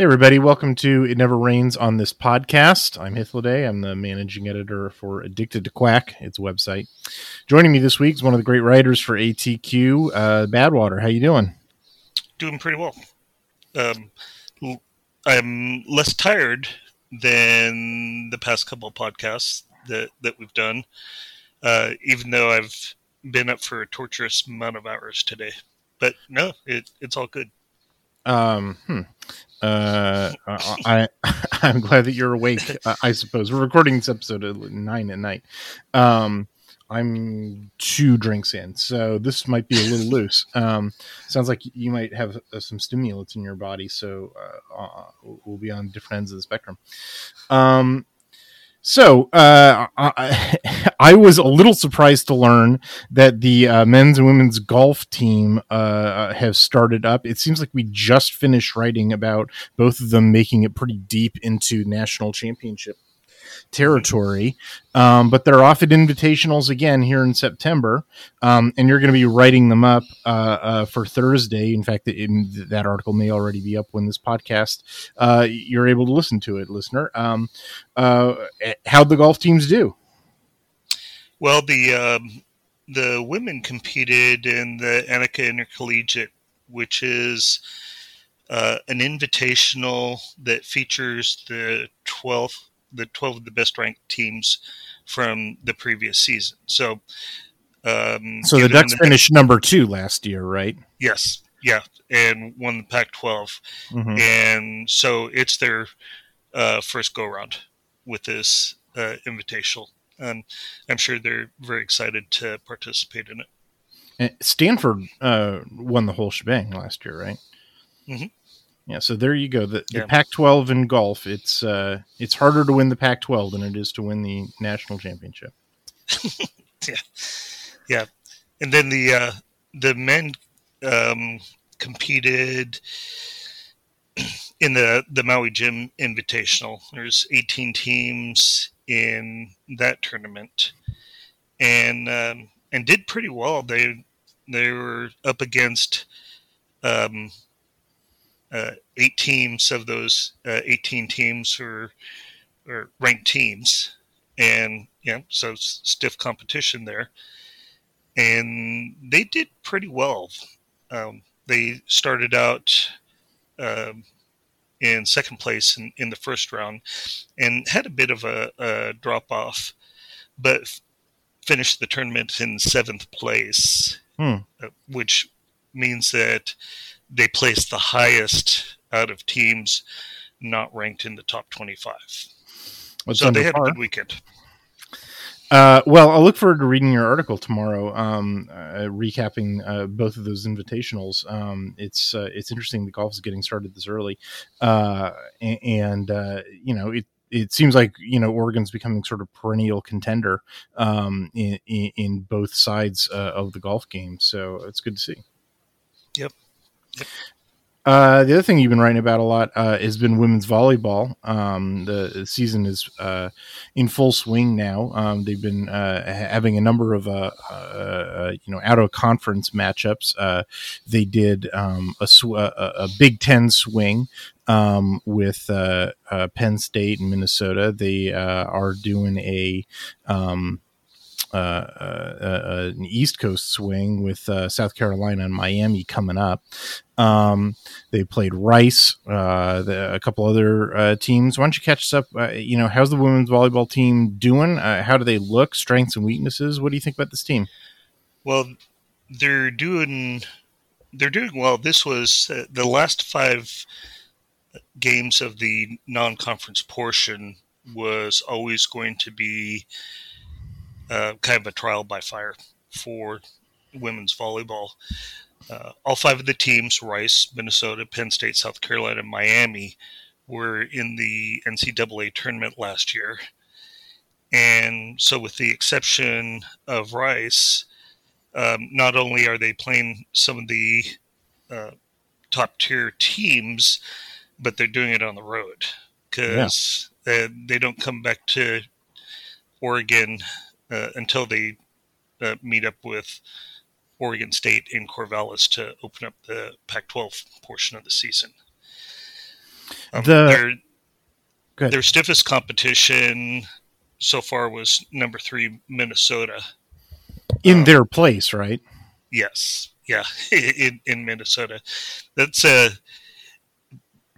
Hey, everybody. Welcome to It Never Rains on this podcast. I'm Hithloday. I'm the managing editor for Addicted to Quack, its website. Joining me this week is one of the great writers for ATQ, uh, Badwater. How you doing? Doing pretty well. Um, I'm less tired than the past couple podcasts that, that we've done, uh, even though I've been up for a torturous amount of hours today. But no, it, it's all good. Um, hmm. Uh, I I'm glad that you're awake. I suppose we're recording this episode at nine at night. Um, I'm two drinks in, so this might be a little loose. Um, sounds like you might have uh, some stimulants in your body, so uh, uh, we'll be on different ends of the spectrum. Um, so uh, I, I, was a little surprised to learn that the uh, men's and women's golf team uh, have started up. It seems like we just finished writing about both of them making it pretty deep into national championship territory. Um, but they're off at invitationals again here in September, um, and you're going to be writing them up uh, uh, for Thursday. In fact, in, that article may already be up when this podcast uh, you're able to listen to it, listener. Um, uh, how'd the golf teams do? Well, the um, the women competed in the Annika Intercollegiate, which is uh, an invitational that features the 12th the 12 of the best ranked teams from the previous season. So, um, so the Ducks the finished number two last year, right? Yes, yeah, and won the Pac-12, mm-hmm. and so it's their uh, first go round with this uh, invitational, and I'm sure they're very excited to participate in it. Stanford uh, won the whole shebang last year, right? Mm-hmm. Yeah, so there you go. The, yeah. the Pac-12 in golf, it's uh, it's harder to win the Pac-12 than it is to win the national championship. yeah, yeah, and then the uh, the men um, competed in the the Maui Jim Invitational. There's 18 teams in that tournament, and um, and did pretty well. They they were up against um, uh, eight teams of those uh, 18 teams are, are ranked teams, and yeah, so stiff competition there. And they did pretty well. Um, they started out um, in second place in, in the first round and had a bit of a, a drop off, but f- finished the tournament in seventh place, hmm. uh, which means that they placed the highest out of teams not ranked in the top 25. What's so they had par? a good weekend. Uh, well, I'll look forward to reading your article tomorrow, um, uh, recapping uh, both of those invitationals. Um, it's uh, it's interesting that golf is getting started this early, uh, and, uh, you know it it seems like you know Oregon's becoming sort of perennial contender um, in, in, in both sides of the golf game. So it's good to see. Yep. Uh, the other thing you've been writing about a lot uh, has been women's volleyball. Um, the season is uh, in full swing now. Um, they've been uh, having a number of uh, uh, you know out of conference matchups. they did um, a, sw- a, a, Big Ten swing um, with Penn State and Minnesota. They are doing a um, Uh, uh, uh, an East Coast swing with South Carolina and Miami coming up. Um, they played Rice, the, a couple other teams. Why don't you catch us up? you know, how's the women's volleyball team doing? how do they look? Strengths and weaknesses. What do you think about this team? Well, they're doing they're doing well. This was uh, the last five games of the non-conference portion was always going to be uh, kind of a trial by fire for women's volleyball. Uh, all five of the teams Rice, Minnesota, Penn State, South Carolina, Miami were in the NCAA tournament last year. And so, with the exception of Rice, um, not only are they playing some of the uh, top tier teams, but they're doing it on the road because yeah. they don't come back to Oregon uh, until they uh, meet up with Oregon State in Corvallis to open up the Pac 12 portion of the season. Um, The- their, their stiffest competition so far was number three Minnesota. in um, their place, right? Yes, yeah, in in Minnesota, that's uh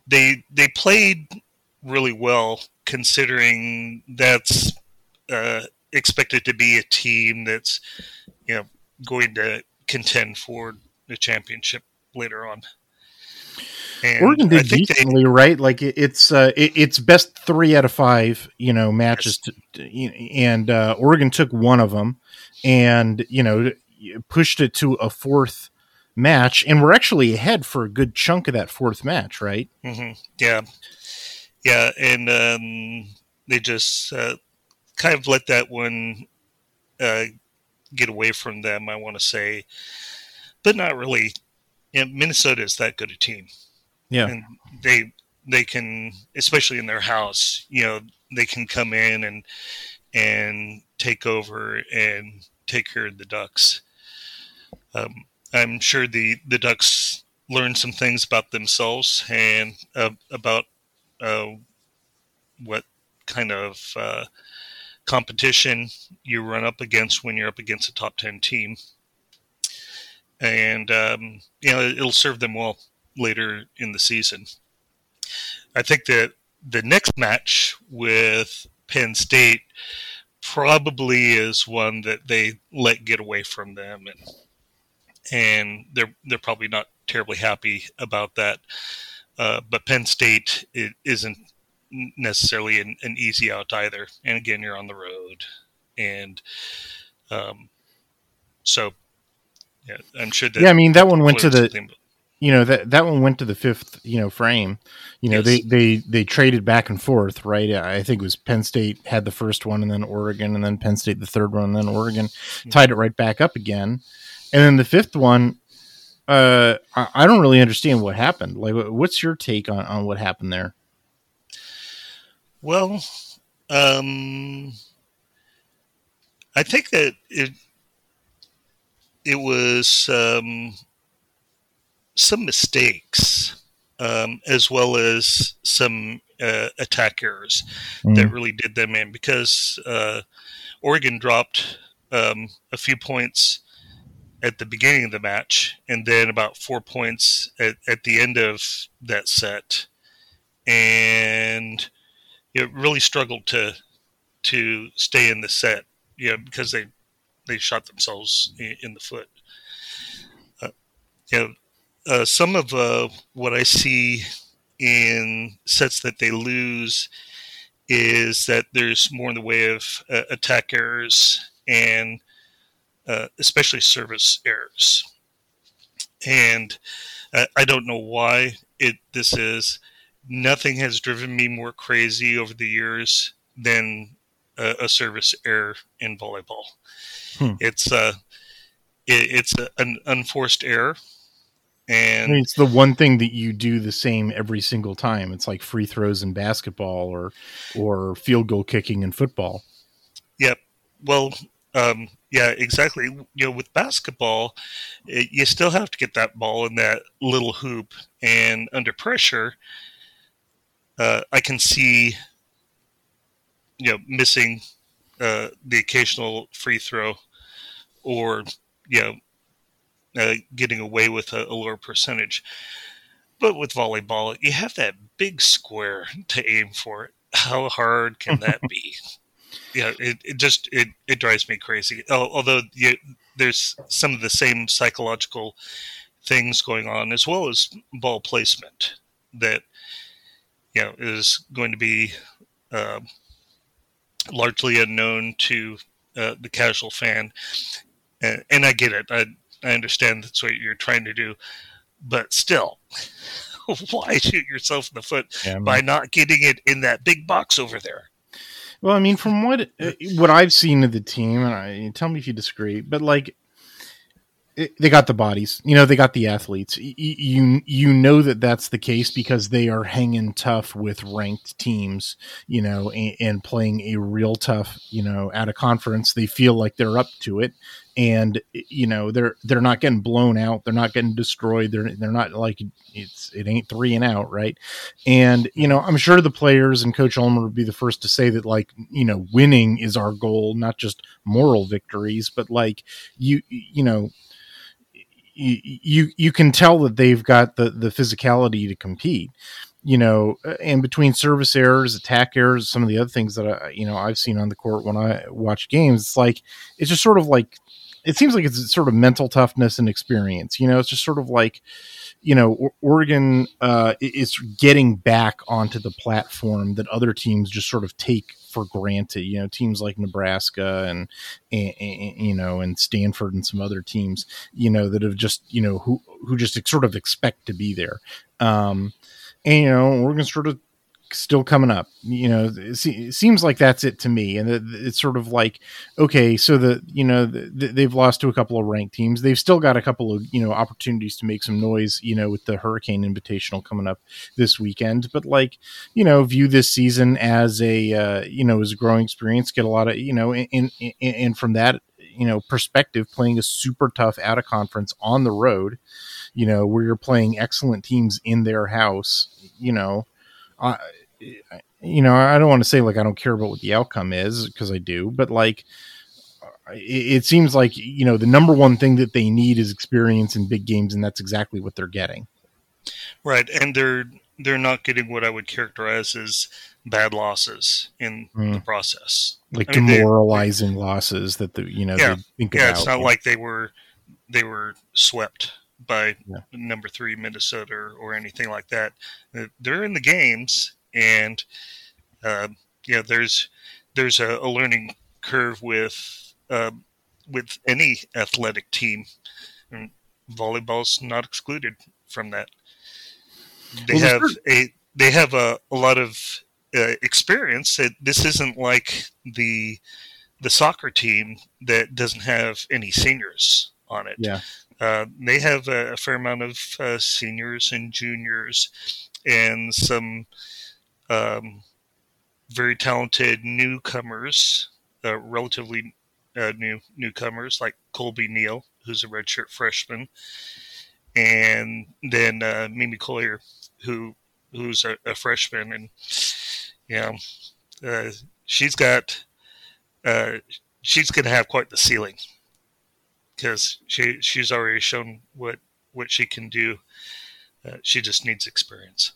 they they played really well considering that's uh, expected to be a team that's you know going to contend for the championship later on. And Oregon did think they, decently, right? Like it's uh, it, it's best three out of five, you know, matches, to, to- and uh, Oregon took one of them, and you know, pushed it to a fourth match, and we're actually ahead for a good chunk of that fourth match, right? hmm Yeah, yeah, and um, they just uh, kind of let that one uh, get away from them. I want to say, but not really. Yeah, Minnesota is that good a team, Yeah, and they they can, especially in their house, you know, they can come in and and take over and take care of the Ducks. Um, I'm sure the the Ducks learned some things about themselves and uh, about uh, what kind of uh, competition you run up against when you're up against a top 10 team. And, um, you know, it'll serve them well later in the season. I think that the next match with Penn State probably is one that they let get away from them and and they're they're probably not terribly happy about that. Uh, but Penn State it isn't necessarily an, an easy out either. And again, you're on the road, and um, so yeah, I'm sure that yeah. I mean, that one went to the you know that that one went to the fifth you know frame you know Yes. they they they traded back and forth right i think it was penn state had the first one and then oregon and then penn state the third one and then oregon tied it right back up again and then the fifth one uh i, I don't really understand what happened like what's your take on on what happened there Well, um, I think that it it was um, some mistakes um, as well as some uh, attack errors that really did them in because uh, Oregon dropped um, a few points at the beginning of the match and then about four points at, at the end of that set. And it really struggled to to stay in the set you know because they they shot themselves in, in the foot uh, you know uh, some of uh, what I see in sets that they lose is that there's more in the way of uh, attack errors and uh, especially service errors. And uh, I don't know why it this is. Nothing has driven me more crazy over the years than a, a service error in volleyball. Hmm. It's uh, it, it's a, an unforced error, and it's the one thing that you do the same every single time. It's like free throws in basketball or or field goal kicking in football. Yep. Well, um, yeah, exactly. You know, with basketball, it, you still have to get that ball in that little hoop, and under pressure, uh, I can see, you know, missing uh, the occasional free throw, or you know, uh, getting away with a, a lower percentage. But with volleyball, you have that big square to aim for. How hard can that be? yeah, it, it just it, it drives me crazy. Although you, there's some of the same psychological things going on, as well as ball placement that you know is going to be uh, largely unknown to uh, the casual fan. And, and I get it. I I understand that's what you're trying to do, but still, why shoot yourself in the foot Yeah, I mean- by not getting it in that big box over there? Well, I mean, from what uh, what I've seen of the team, and I tell me if you disagree, but like they got the bodies. You know they got the athletes. You you know that that's the case because they are hanging tough with ranked teams you know and, and playing a real tough you know at a conference. They feel like they're up to it. And you know they're they're not getting blown out. They're not getting destroyed. They're they're not like it's it ain't three and out right? And you know i'm sure the players and coach ulmer would be the first to say that like you know winning is our goal not just moral victories but like you you know you you can tell that they've got the the physicality to compete you know and between service errors attack errors some of the other things that i you know i've seen on the court when i watch games it's like it's just sort of like it seems like it's sort of mental toughness and experience you know it's just sort of like you know oregon uh, is getting back onto the platform that other teams just sort of take for granted. You know, teams like Nebraska and, and, and, you know and Stanford and some other teams, you know, that have just you know who who just sort of expect to be there. Um, and you know, we're gonna sort of still coming up. You know, it, seems like that's it to me. And it's sort of like, okay, so the you know they've lost to a couple of ranked teams. They've still got a couple of you know opportunities to make some noise. You know, with the Hurricane Invitational coming up this weekend. But like, you know, view this season as a uh, you know as a growing experience. Get a lot of you know, and and from that you know perspective, playing a super tough out of conference on the road. You know, where you're playing excellent teams in their house. You know. Uh, you know, I don't want to say like I don't care about what the outcome is because I do, but like it, seems like you know the number one thing that they need is experience in big games, and that's exactly what they're getting. Right, and they're they're not getting what I would characterize as bad losses in mm. the process, like I mean, demoralizing they, losses that the you know yeah, yeah, about. it's not yeah. like they were they were swept by yeah. number three Minnesota or, or anything like that. They're in the games and uh, yeah, there's there's a, a learning curve with uh, with any athletic team, and volleyball's not excluded from that. They well, have a they have a, a lot of uh, experience. It, this isn't like the the soccer team that doesn't have any seniors on it. Yeah. Uh, they have a, a, fair amount of uh, seniors and juniors and some um, very talented newcomers, uh, relatively uh, new newcomers like Colby Neal, who's a redshirt freshman, and then uh, Mimi Colyer, who who's a, a freshman, and yeah, uh, she's got uh, she's going to have quite the ceiling because she she's already shown what what she can do. Uh, she just needs experience.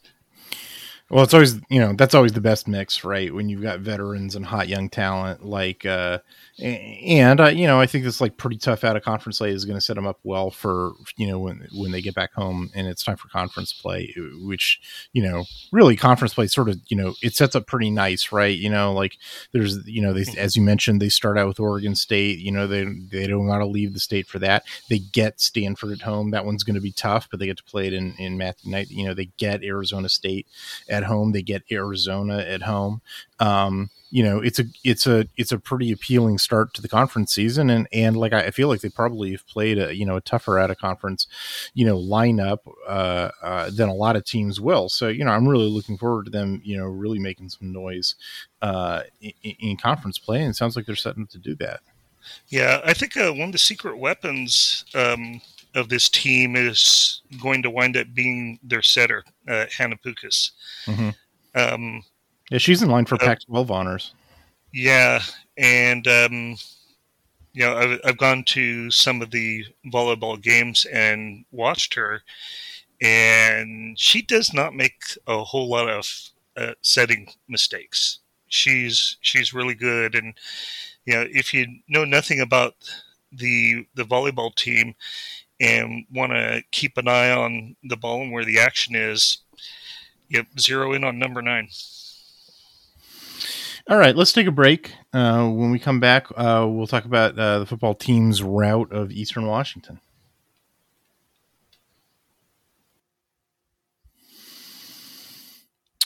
Well, it's always you know that's always the best mix, right? When you've got veterans and hot young talent like uh, and uh, you know I think this like pretty tough out of conference play is going to set them up well for you know when when they get back home and it's time for conference play, which you know really conference play sort of you know it sets up pretty nice, right? You know like there's you know they as you mentioned they start out with Oregon State, you know they they don't want to leave the state for that. They get Stanford at home, that one's going to be tough, but they get to play it in in Matthew Knight. You know they get Arizona State at home, they get Arizona at home. Um, you know it's a it's a it's a pretty appealing start to the conference season. And and like I feel like they probably have played a you know a tougher out of conference you know lineup uh, uh, than a lot of teams will. So you know I'm really looking forward to them you know really making some noise uh, in, in conference play. And it sounds like they're setting up to do that. Yeah I think uh, one of the secret weapons um, of this team is going to wind up being their setter uh, Hannah Pukis mm-hmm. um, yeah, she's in line for uh, Pac-12 honors. Yeah, and um, you know, I've, I've gone to some of the volleyball games and watched her, and she does not make a whole lot of uh, setting mistakes. She's she's really good, and you know, if you know nothing about the the volleyball team and want to keep an eye on the ball and where the action is, yep, zero in on number nine. All right, let's take a break. Uh, when we come back, uh, we'll talk about uh, the football team's route of Eastern Washington.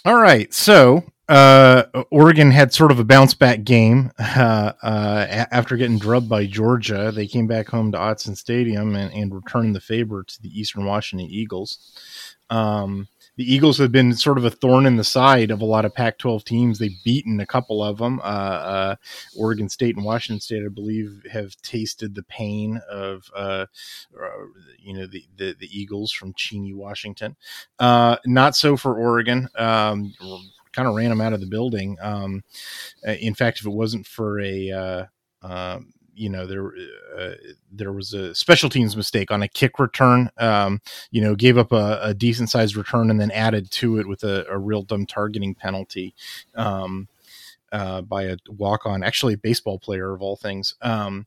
All right, so uh, Oregon had sort of a bounce back game uh, uh, after getting drubbed by Georgia. They came back home to Autzen Stadium and, and returned the favor to the Eastern Washington Eagles. Um, the Eagles have been sort of a thorn in the side of a lot of Pac-12 teams. They've beaten a couple of them. Uh, uh, Oregon State and Washington State, I believe, have tasted the pain of uh, uh you know the, the, the Eagles from Cheney, Washington. Uh, not so for Oregon. Um, kind of ran them out of the building. Um, uh, in fact, if it wasn't for a um, you know there uh, there was a special teams mistake on a kick return. Um, you know, gave up a, a, decent sized return and then added to it with a, a real dumb targeting penalty um, uh, by a walk on, actually a baseball player of all things. Um,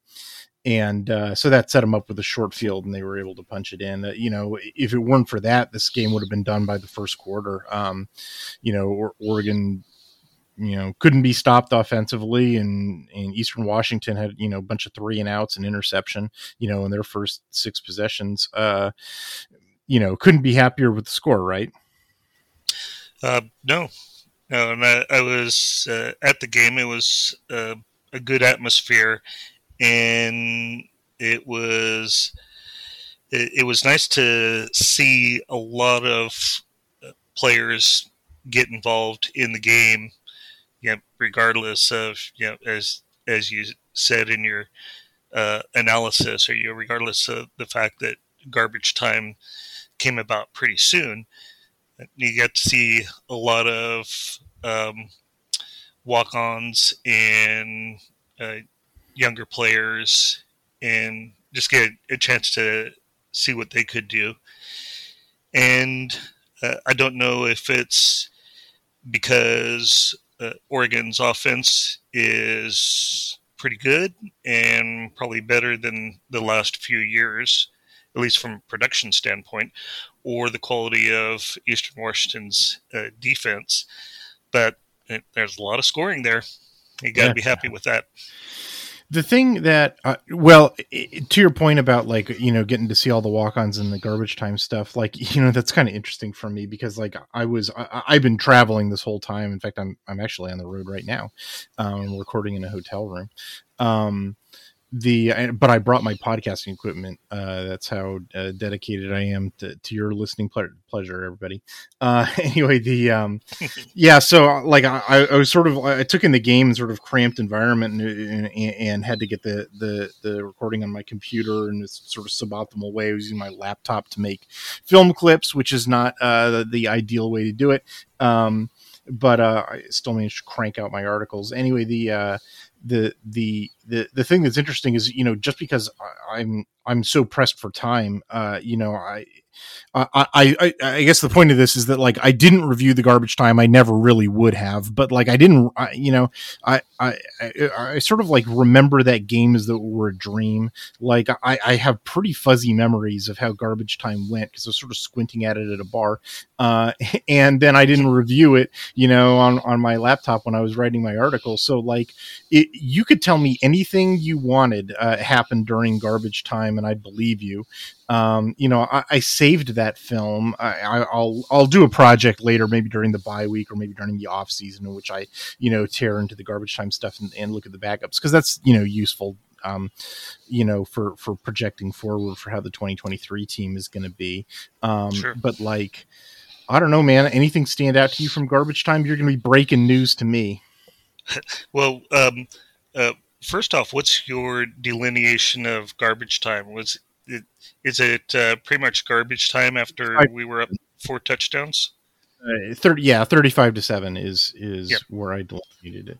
and uh, so that set them up with a short field, and they were able to punch it in. Uh, you know, if it weren't for that, this game would have been done by the first quarter. Um, you know, Oregon you know couldn't be stopped offensively and, and eastern washington had you know a bunch of three and outs and interception you know in their first six possessions uh you know couldn't be happier with the score right uh no no and i, I was uh, at the game it was uh, a good atmosphere and it was it, it was nice to see a lot of uh, players get involved in the game you know, regardless of you know, as as you said in your uh, analysis, or you know, regardless of the fact that garbage time came about pretty soon, you get to see a lot of um, walk-ons and uh, younger players, and just get a chance to see what they could do. And uh, I don't know if it's because uh, Oregon's offense is pretty good and probably better than the last few years, at least from a production standpoint, or the quality of Eastern Washington's uh, defense. But uh, there's a lot of scoring there. You got to yeah. be happy with that the thing that uh, well to your point about like you know getting to see all the walk-ons and the garbage time stuff like you know that's kind of interesting for me because like i was I, have been traveling this whole time. In fact i'm i'm actually on the road right now um recording in a hotel room. Um the but I brought my podcasting equipment. Uh, that's how uh, dedicated I am to, to your listening ple- pleasure, everybody. Uh, anyway, the um, yeah, so like I, I, was sort of I took in the game in sort of cramped environment and, and, and, had to get the, the the recording on my computer in this sort of suboptimal way. I was using my laptop to make film clips, which is not uh, the, the ideal way to do it. Um, but uh, I still managed to crank out my articles. Anyway, the uh, the the the the thing that's interesting is you know just because I'm I'm so pressed for time, uh, you know I I, I, I guess the point of this is that like I didn't review the garbage time. I never really would have, but like I didn't, I, you know, I, I, I, sort of like remember that game as though it were a dream. Like I, I have pretty fuzzy memories of how garbage time went because I was sort of squinting at it at a bar, uh, and then I didn't review it, you know, on on my laptop when I was writing my article. So like, it, you could tell me anything you wanted uh, happened during garbage time, and I'd believe you um, you know, I, I, saved that film. I, will I'll do a project later, maybe during the bye week or maybe during the off season, in which I you know tear into the garbage time stuff and, and look at the backups because that's you know useful. Um, you know, for for projecting forward for how the 2023 team is going to be. Um, sure. But like, I don't know, man. Anything stand out to you from garbage time? You're going to be breaking news to me. well, um, uh, first off, what's your delineation of garbage time? Was is it uh, pretty much garbage time after we were up four touchdowns? Uh, 30, yeah, 35 to 7 is is yep. where I delineated it.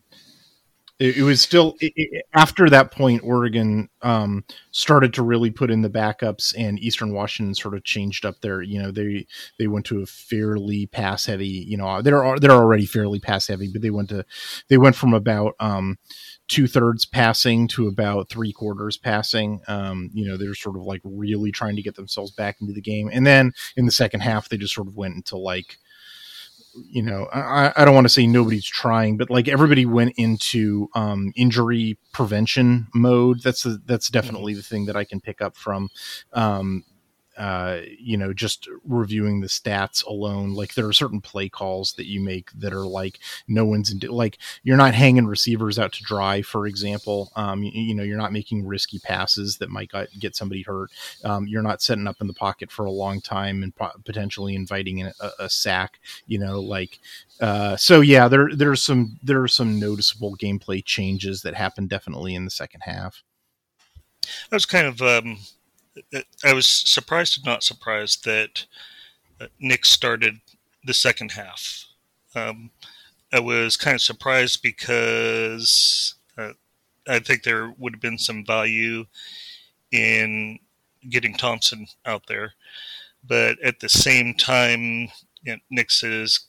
It, it was still it, it, after that point, Oregon um, started to really put in the backups, and Eastern Washington sort of changed up their. You know, they they went to a fairly pass heavy. You know, they're they're already fairly pass heavy, but they went to they went from about um, two thirds passing to about three quarters passing. Um, you know, they're sort of like really trying to get themselves back into the game. And then in the second half, they just sort of went into like, you know, I, I don't want to say nobody's trying, but like everybody went into um, injury prevention mode. That's a, that's definitely mm-hmm. the thing that I can pick up from um, uh, you know, just reviewing the stats alone, like there are certain play calls that you make that are like no one's in, like you're not hanging receivers out to dry, for example. Um, you, you, know, you're not making risky passes that might get somebody hurt. Um, you're not setting up in the pocket for a long time and potentially inviting a, a sack. You know, like uh, so yeah, there there's some there are some noticeable gameplay changes that happen definitely in the second half. I was kind of um, I was surprised and not surprised that uh, Nix started the second half. Um, I was kind of surprised because uh, I think there would have been some value in getting Thompson out there, but at the same time, you know, is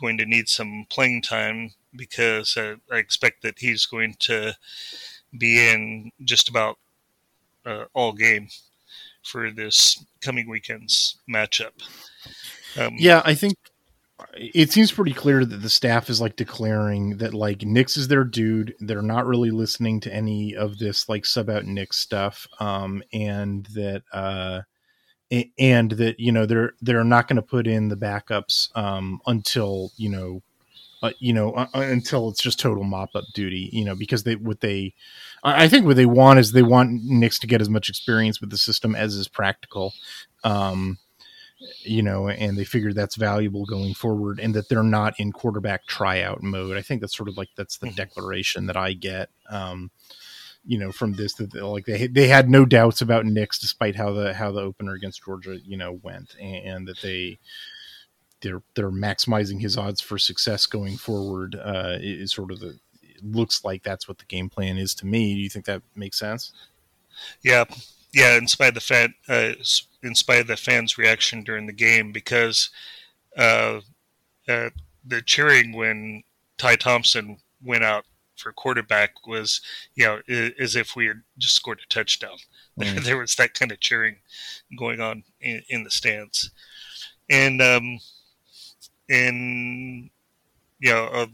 going to need some playing time because uh, I expect that he's going to be in just about uh, all game for this coming weekend's matchup. Um, yeah, I think it seems pretty clear that the staff is like declaring that like Nix is their dude. They're not really listening to any of this like sub out Nix stuff, um, and that uh, and that you know they're they're not going to put in the backups um, until you know uh, you know uh, until it's just total mop up duty you know because they what they I think what they want is they want Nix to get as much experience with the system as is practical um, you know and they figure that's valuable going forward and that they're not in quarterback tryout mode I think that's sort of like that's the mm-hmm. declaration that I get um, you know from this that like they they had no doubts about Nix despite how the how the opener against Georgia you know went and, and that they they're they're maximizing his odds for success going forward uh, is sort of the looks like that's what the game plan is to me. Do you think that makes sense? Yeah, yeah. In spite of the fan, uh, in spite of the fans' reaction during the game, because uh, uh, the cheering when Ty Thompson went out for quarterback was, you know, as if we had just scored a touchdown. Mm. there was that kind of cheering going on in, in the stands, and um, and you know, I'll,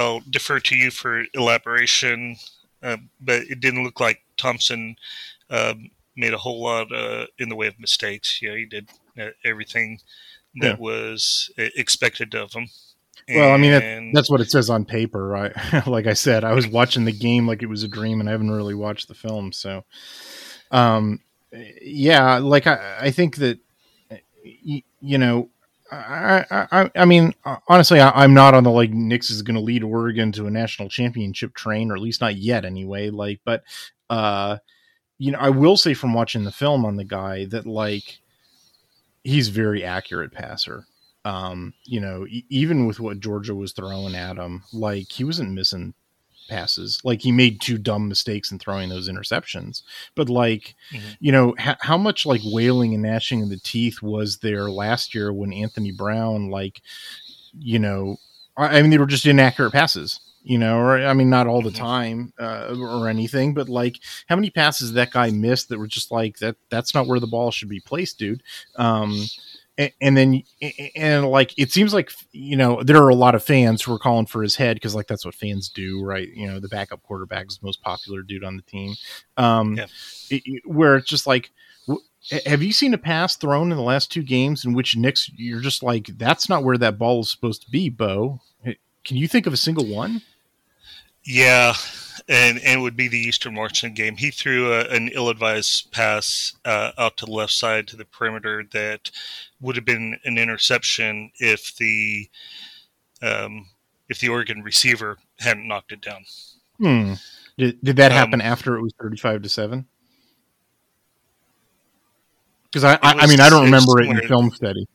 I'll defer to you for elaboration, uh, but it didn't look like Thompson um, made a whole lot uh, in the way of mistakes. Yeah, he did uh, everything that yeah. was expected of him. Well, I mean, that, that's what it says on paper, right? like I said, I was watching the game like it was a dream, and I haven't really watched the film. So, um, yeah, like I, I think that you know, I, I, I mean, honestly, I, am not on the like Nix is going to lead Oregon to a national championship train, or at least not yet, anyway. Like, but, uh, you know, I will say from watching the film on the guy that like he's very accurate passer um, you know, e- even with what Georgia was throwing at him, like he wasn't missing passes. Like he made two dumb mistakes in throwing those interceptions. But like, mm-hmm. you know, h- how much like wailing and gnashing of the teeth was there last year when Anthony Brown, like, you know, I, I mean, they were just inaccurate passes. You know, or I mean, not all the mm-hmm. time uh, or anything, but like, how many passes that guy missed that were just like that? That's not where the ball should be placed, dude. Um, and, then and like it seems like you know there are a lot of fans who are calling for his head because like that's what fans do right? You know the backup quarterback is the most popular dude on the team. Um yeah. it, it, where it's just like have you seen a pass thrown in the last two games in which Nix you're just like that's not where that ball is supposed to be Bo. Can you think of a single one? Yeah and and would be the Eastern Washington game. He threw a, an ill-advised pass uh, out to the left side to the perimeter that would have been an interception if the um, if the Oregon receiver hadn't knocked it down. Hmm. Did, did that happen um, after it was thirty-five to seven? Because I, I, I, mean, I don't remember it in film study.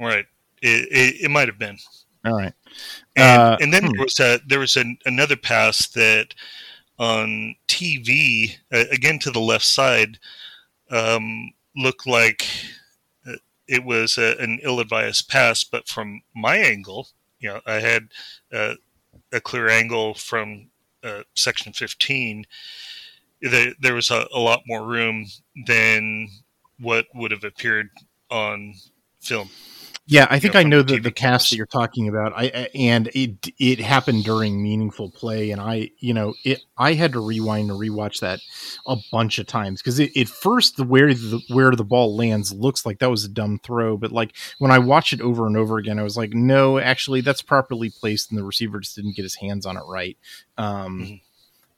Right. It, it, it might have been. All right. And, uh, and then hmm. there was a, there was an, another pass that on TV uh, again to the left side um, looked like uh, it was a, an ill-advised pass, but from my angle, you know, I had uh, a clear angle from uh, section 15. There, there was a, a lot more room than what would have appeared on film. Yeah, I think know, I know the the, the cast that you're talking about. I and it it happened during meaningful play, and I you know it I had to rewind and rewatch that a bunch of times because it, at first the where the where the ball lands looks like that was a dumb throw, but like when I watched it over and over again, I was like, no, actually that's properly placed, and the receiver just didn't get his hands on it right. Um, Mhm.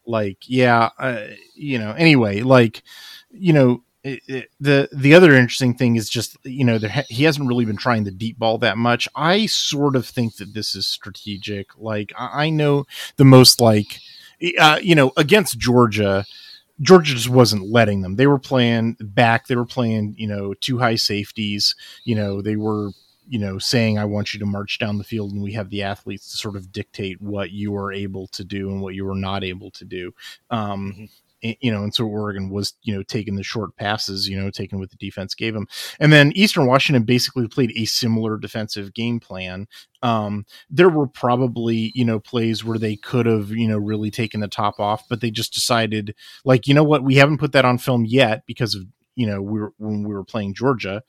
Like yeah, uh, you know. Anyway, like you know the the other interesting thing is just you know ha- he hasn't really been trying the deep ball that much. I sort of think that this is strategic. Like I, I know the most like uh, you know against Georgia. Georgia just wasn't letting them. They were playing back. They were playing, you know, two high safeties. You know, they were, you know, saying, "I want you to march down the field," and we have the athletes to sort of dictate what you are able to do and what you are not able to do. Um, Mhm. y- You know, and so Oregon was, you know, taking the short passes, you know, taking what the defense gave them, and then Eastern Washington basically played a similar defensive game plan. Um, there were probably, you know, plays where they could have, you know, really taken the top off, but they just decided like you know what we haven't put that on film yet because of you know we were when we were playing georgia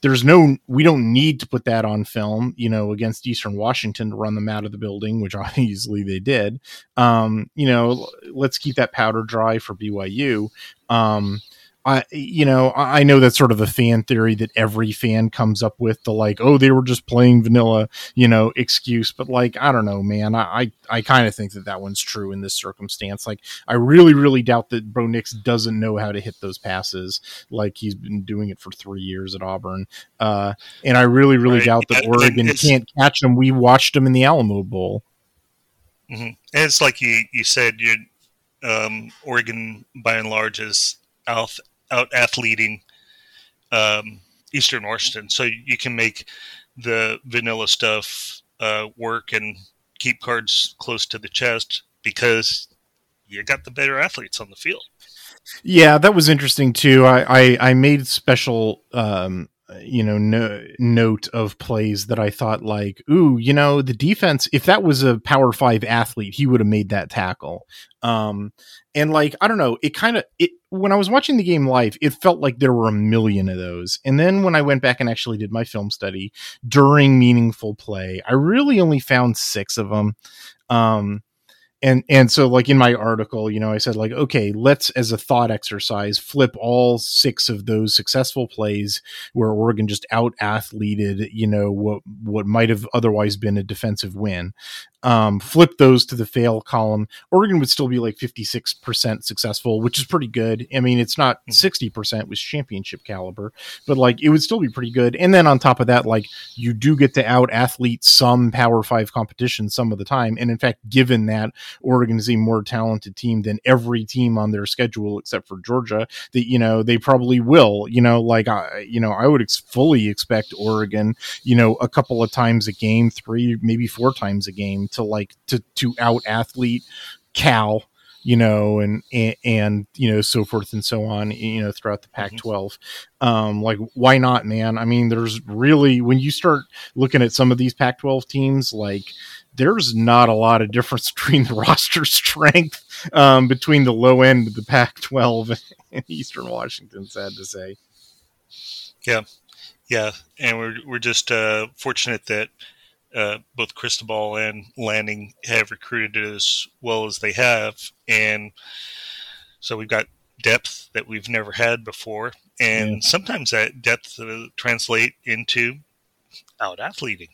there's no we don't need to put that on film you know against eastern washington to run them out of the building which obviously they did. Um you know let's keep that powder dry for byu um I, you know, I know that's sort of a fan theory that every fan comes up with the like, oh, they were just playing vanilla, you know, excuse. But like, I don't know, man. I, I, I kind of think that that one's true in this circumstance. Like, I really, really doubt that Bo Nix doesn't know how to hit those passes like he's been doing it for three years at Auburn. Uh, and I really, really Right. doubt that Oregon can't catch them. We watched them in the Alamo Bowl. hmm And it's like you you said, you um, Oregon by and large is out out athleting um, Eastern Washington, so you can make the vanilla stuff uh, work and keep cards close to the chest because you got the better athletes on the field. Yeah, that was interesting too. I I, I made special um you know no, note of plays that I thought like, ooh, you know, the defense. If that was a Power Five athlete, he would have made that tackle. Um, and like I don't know, it kind of it when I was watching the game live, it felt like there were a million of those. And then when I went back and actually did my film study during meaningful play, I really only found six of them. Um, and and so like in my article you know i said like okay let's as a thought exercise flip all six of those successful plays where oregon just out athleted you know what what might have otherwise been a defensive win um flip those to the fail column oregon would still be like 56% successful which is pretty good i mean it's not 60% was championship caliber but like it would still be pretty good and then on top of that like you do get to out athlete some power five competition some of the time and in fact given that Oregon is a more talented team than every team on their schedule except for Georgia. That you know they probably will. You know, like I, you know, I would ex- fully expect Oregon, you know, a couple of times a game, three maybe four times a game to like to to out athlete Cal. You know, and, and and you know, so forth and so on. You know, throughout the Pac-12, um, like why not, man? I mean, there's really when you start looking at some of these Pac-12 teams, like there's not a lot of difference between the roster strength um, between the low end of the Pac-12 and Eastern Washington. Sad to say. Yeah, yeah, and we're we're just uh, fortunate that uh, both Cristobal and Lanning have recruited as well as they have, and so we've got depth that we've never had before, and Yeah. sometimes that depth uh, translate into out athleting.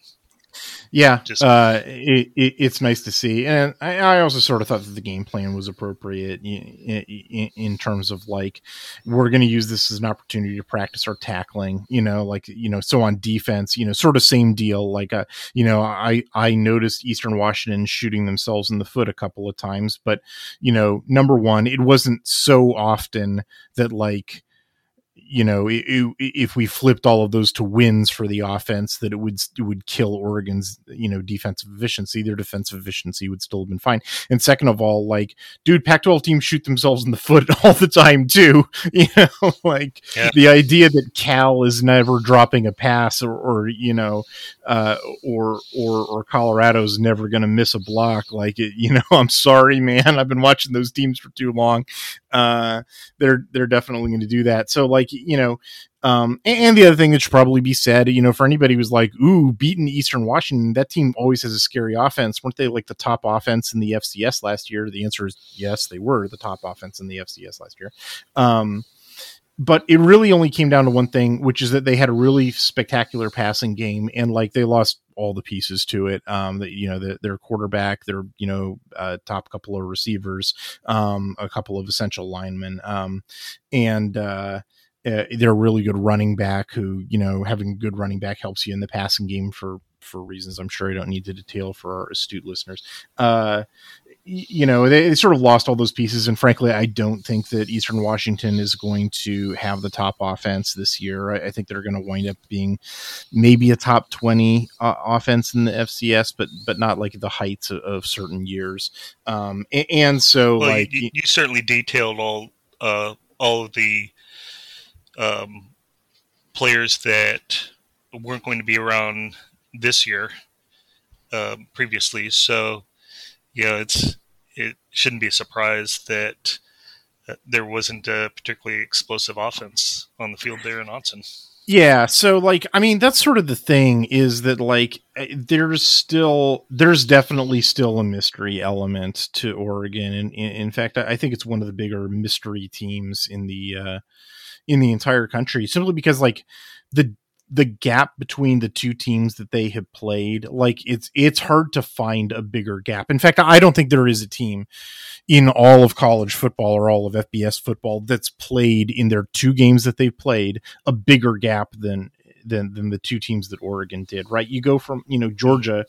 Yeah, Just- uh, it, it, it's nice to see, and I, I also sort of thought that the game plan was appropriate in, in, in terms of like we're going to use this as an opportunity to practice our tackling. You know, like you know, so on defense, you know, sort of same deal. Like, uh, you know, I I noticed Eastern Washington shooting themselves in the foot a couple of times, but you know, number one, it wasn't so often that like you know, if we flipped all of those to wins for the offense, that it would it would kill Oregon's you know defensive efficiency. Their defensive efficiency would still have been fine. And second of all, like, dude, Pac-12 teams shoot themselves in the foot all the time too. You know, like Yeah. the idea that Cal is never dropping a pass, or, or you know, uh, or or or Colorado's never going to miss a block. Like, it, you know, I'm sorry, man. I've been watching those teams for too long. Uh, they're they're definitely going to do that. So like you know, um, and, the other thing that should probably be said, you know, for anybody who's like, ooh, beaten Eastern Washington, that team always has a scary offense. Weren't they like the top offense in the FCS last year? The answer is yes, they were the top offense in the FCS last year. Um, but it really only came down to one thing, which is that they had a really spectacular passing game, and like they lost all the pieces to it. Um, that you know, the, their quarterback, their you know, uh, top couple of receivers, um, a couple of essential linemen, um, and uh, uh, they're a really good running back. Who you know, having a good running back helps you in the passing game for for reasons I'm sure I don't need to detail for our astute listeners. Uh, you know, they, they, sort of lost all those pieces. And frankly, I don't think that Eastern Washington is going to have the top offense this year. I, I think they're going to wind up being maybe a top 20 uh, offense in the FCS, but, but not like the heights of, of certain years. Um, and, and, so well, like, you, you, certainly detailed all, uh, all of the, um, players that weren't going to be around this year, uh, previously. So, yeah, it's it shouldn't be a surprise that uh, there wasn't a particularly explosive offense on the field there in Autzen. Yeah, so like I mean that's sort of the thing is that like eh, there's still there's definitely still a mystery element to Oregon and in, in fact I think it's one of the bigger mystery teams in the uh in the entire country simply because like the the gap between the two teams that they have played like it's it's hard to find a bigger gap in fact i don't think there is a team in all of college football or all of fbs football that's played in their two games that they've played a bigger gap than than than the two teams that Oregon did. Right, you go from you know Georgia,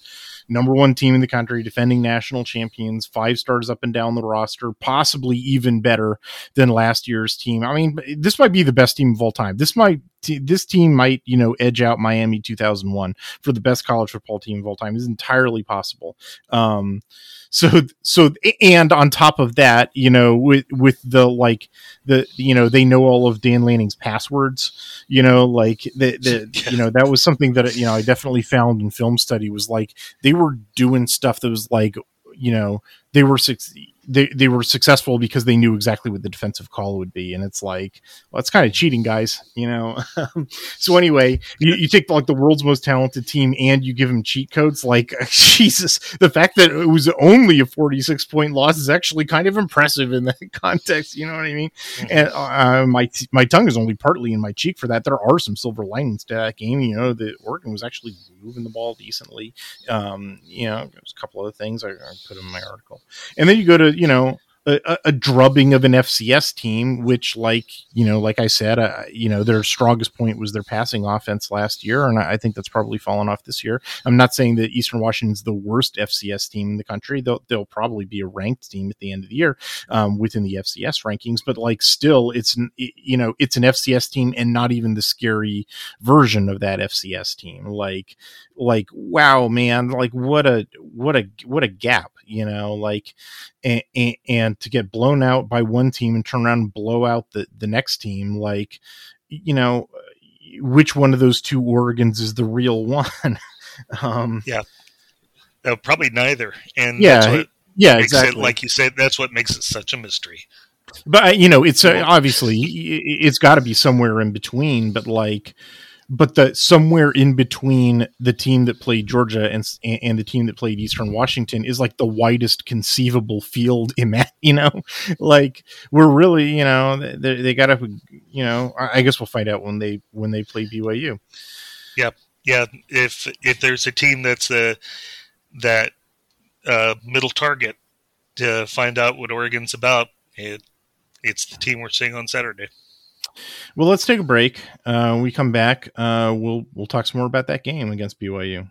number one team in the country, defending national champions, five stars up and down the roster, possibly even better than last year's team. I mean, this might be the best team of all time. This might this team might you know edge out Miami 2001 for the best college football team of all time. Is entirely possible. Um, so so and on top of that you know with with the like the you know they know all of dan lanning's passwords you know like the, the you know that was something that you know i definitely found in film study was like they were doing stuff that was like you know they were they, they were successful because they knew exactly what the defensive call would be. And it's like well it's kind of cheating guys you know? So anyway you, you take like the world's most talented team and you give them cheat codes like jesus the fact that it was only a 46 point loss is actually kind of impressive in that context you know what i mean? Mm-hmm. and uh, my my tongue is only partly in my cheek for that. There are some silver linings to that game you know the oregon was actually moving the ball decently. Um you know there's a couple other things I, I put in my article. And then you go to you know a, a, drubbing of an FCS team, which, like you know, like I said, uh, you know, their strongest point was their passing offense last year, and I, I think that's probably fallen off this year. I'm not saying that Eastern Washington's the worst FCS team in the country; they'll they'll probably be a ranked team at the end of the year um, within the FCS rankings. But like, still, it's you know, it's an FCS team, and not even the scary version of that FCS team. Like, like, wow, man, like what a what a what a gap you know, like, and, and, to get blown out by one team and turn around and blow out the, the next team, like, you know, which one of those two Oregons is the real one? um, yeah, no, probably neither. And yeah, yeah, exactly. It, like you said, that's what makes it such a mystery. But you know, it's uh, obviously it's got to be somewhere in between. But like, but the somewhere in between the team that played Georgia and and the team that played Eastern Washington is like the widest conceivable field that, you know, like we're really, you know, they, they got to, you know, I guess we'll find out when they when they play BYU. Yeah, yeah. If if there's a team that's a that uh, middle target to find out what Oregon's about, it it's the team we're seeing on Saturday. Well, let's take a break. Uh, we come back. Uh, we'll we'll talk some more about that game against BYU.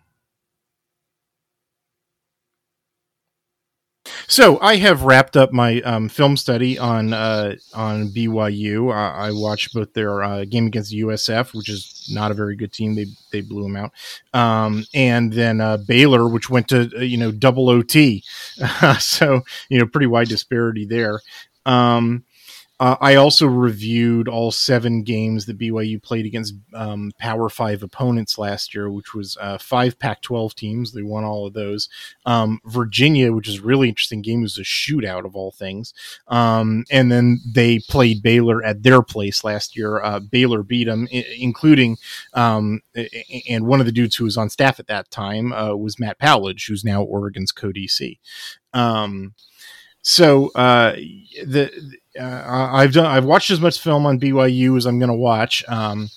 So I have wrapped up my um, film study on uh, on BYU. I watched both their uh, game against USF, which is not a very good team. They they blew them out, um, and then uh, Baylor, which went to uh, you know double OT. so you know pretty wide disparity there. Um, Uh, I also reviewed all seven games that BYU played against um, Power Five opponents last year, which was uh, five Pac-12 teams. They won all of those. Um, Virginia, which is a really interesting game, was a shootout of all things. Um, and then they played Baylor at their place last year. Uh, Baylor beat them, I- including um, and one of the dudes who was on staff at that time uh, was Matt Powledge, who's now Oregon's co-DC. Um, so uh, the uh, I've done I've watched as much film on BYU as I'm going to watch. Um,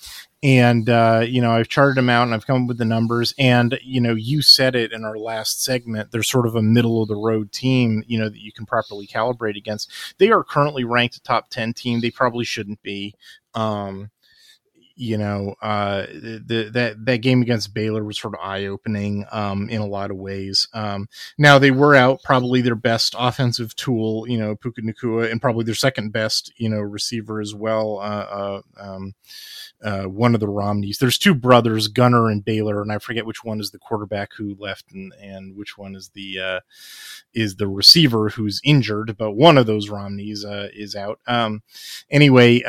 and uh, you know I've charted them out and I've come up with the numbers. And you know you said it in our last segment. They're sort of a middle of the road team. You know that you can properly calibrate against. They are currently ranked a top ten team. They probably shouldn't be. Um, you know, uh, the, that that game against Baylor was sort of eye opening um, in a lot of ways. Um, now they were out probably their best offensive tool, you know, Puka Nacua, and probably their second best, you know, receiver as well. Uh, uh, um, uh, one of the Romneys. There's two brothers, Gunner and Baylor, and I forget which one is the quarterback who left and, and which one is the uh, is the receiver who's injured. But one of those Romneys is out. Um, anyway,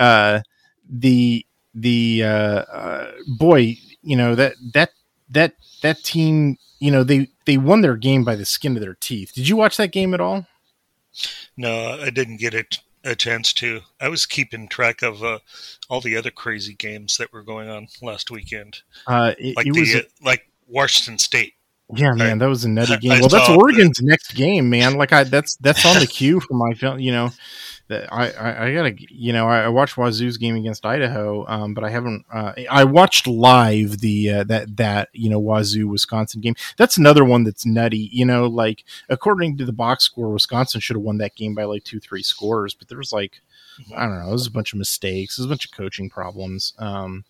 the the uh, uh, boy, you know that that that that team, you know they they won their game by the skin of their teeth. Did you watch that game at all? No, I didn't get it a chance to. I was keeping track of uh, all the other crazy games that were going on last weekend, Uh, it, like it the was uh, like Washington State. Yeah, man, that was a nutty game. I well, that's Oregon's next game, man. Like I, that's that's on the queue for my film. You know, that I, I, I gotta, you know, I, I watched Wazoo's game against Idaho, um, but I haven't. Uh, I watched live the uh, that that you know Wazoo Wisconsin game. That's another one that's nutty. You know, like according to the box score, Wisconsin should have won that game by like two, three scores, but there was like, I don't know, there's a bunch of mistakes, there's a bunch of coaching problems. Um,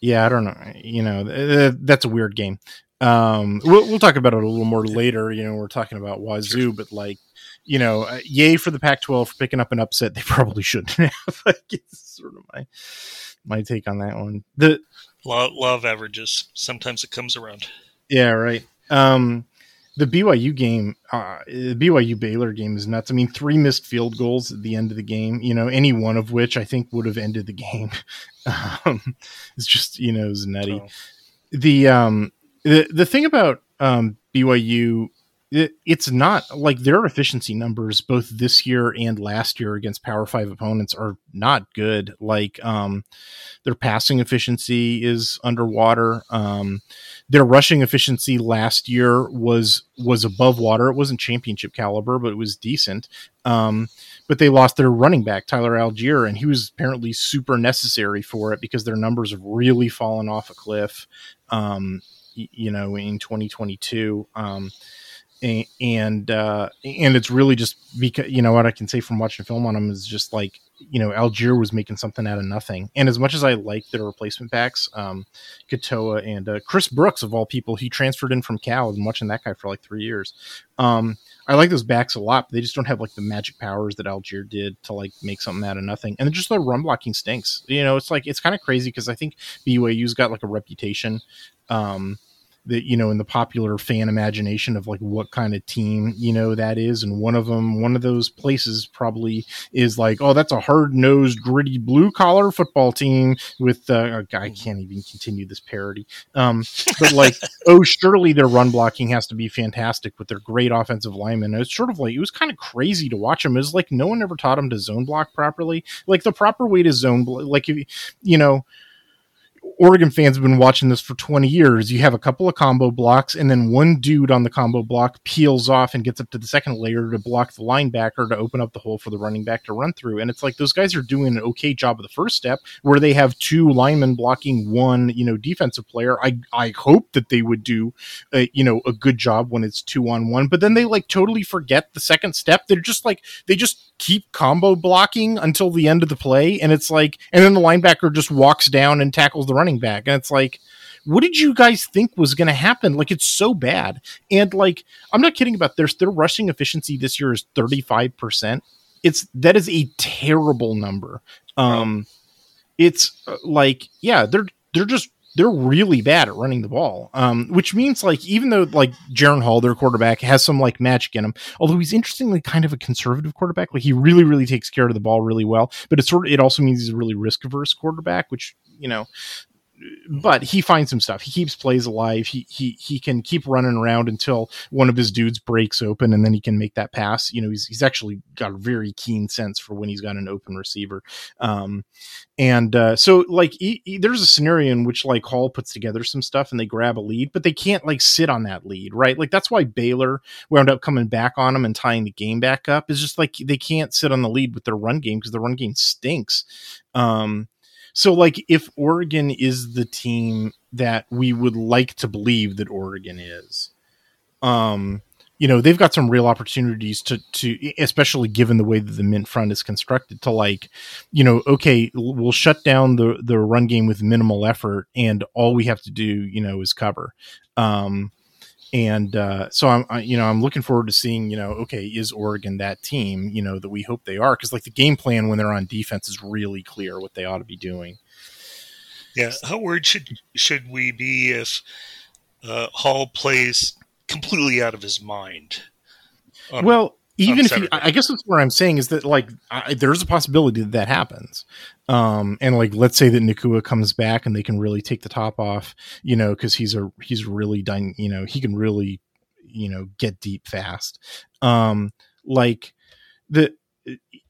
yeah, I don't know. You know, th- th- that's a weird game um we'll, we'll talk about it a little more later you know we're talking about wazoo but like you know uh, yay for the pac 12 for picking up an upset they probably shouldn't have like it's sort of my my take on that one the of averages. Sometimes it comes around. yeah right um the BYU game, uh, the BYU Baylor game is nuts. I mean, three missed field goals at the end of the game. You know, any one of which I think would have ended the game. Um, it's just you know, it was nutty. So, the um the the thing about um BYU it, it's not like their efficiency numbers both this year and last year against power 5 opponents are not good. Like um their passing efficiency is underwater. Um their rushing efficiency last year was was above water. It wasn't championship caliber but it was decent. Um but they lost their running back Tyler Allgeier and he was apparently super necessary for it because their numbers have really fallen off a cliff um you know in 2022 um a- and uh and it's really just because you know what i can say from watching film on them is just like you know allgeier was making something out of nothing. And as much as i like their replacement backs um katoa and uh, chris brooks of all people he transferred in from cal. I've been watching that guy for like three years. Um i like those backs a lot but they just don't have like the magic powers that allgeier did to like make something out of nothing. And just the run blocking stinks. You know it's like it's kind of crazy because i think BYU's got like a reputation. Um that you know in the popular fan imagination of like what kind of team you know that is and one of them one of those places probably is like oh that's a hard-nosed gritty blue collar football team with uh i can't even continue this parody. Um but like oh surely their run blocking has to be fantastic with their great offensive linemen. It's sort of like it was kind of crazy to watch them it's like no one ever taught them to zone block properly. Like the proper way to zone blo- like if you know Oregon fans have been watching this for 20 years. You have a couple of combo blocks, and then one dude on the combo block peels off and gets up to the second layer to block the linebacker to open up the hole for the running back to run through. And it's like those guys are doing an okay job of the first step where they have two linemen blocking one, you know, defensive player. I I hope that they would do, a, you know, a good job when it's two on one. But then they like totally forget the second step. They're just like they just keep combo blocking until the end of the play, and it's like, and then the linebacker just walks down and tackles the running back, and it's like, what did you guys think was going to happen? Like, it's so bad, and like, I'm not kidding about their their rushing efficiency this year is 35 percent. It's that is a terrible number. Um, it's uh, like, yeah, they're they're just they're really bad at running the ball. Um, which means like even though like Jaren Hall, their quarterback, has some like magic in him, although he's interestingly kind of a conservative quarterback. Like he really, really takes care of the ball really well. But it's sort of it also means he's a really risk averse quarterback, which you know but he finds some stuff. He keeps plays alive. He he he can keep running around until one of his dudes breaks open, and then he can make that pass. You know, he's he's actually got a very keen sense for when he's got an open receiver. Um, and uh, so like he, he, there's a scenario in which like Hall puts together some stuff and they grab a lead, but they can't like sit on that lead, right? Like that's why Baylor wound up coming back on them and tying the game back up. Is just like they can't sit on the lead with their run game because the run game stinks. Um, so, like, if Oregon is the team that we would like to believe that Oregon is, um, you know, they've got some real opportunities to, to, especially given the way that the mint front is constructed, to like, you know, okay, we'll shut down the the run game with minimal effort, and all we have to do, you know, is cover. Um, and uh, so I'm, I, you know, I'm looking forward to seeing, you know, okay, is Oregon that team, you know, that we hope they are? Because like the game plan when they're on defense is really clear what they ought to be doing. Yeah, how worried should should we be if uh, Hall plays completely out of his mind? On, well, even if he, I guess that's what I'm saying is that like I, there's a possibility that that happens. Um, and like let's say that Nacua comes back and they can really take the top off, you know, because he's a he's really done, you know, he can really, you know, get deep fast. Um, like the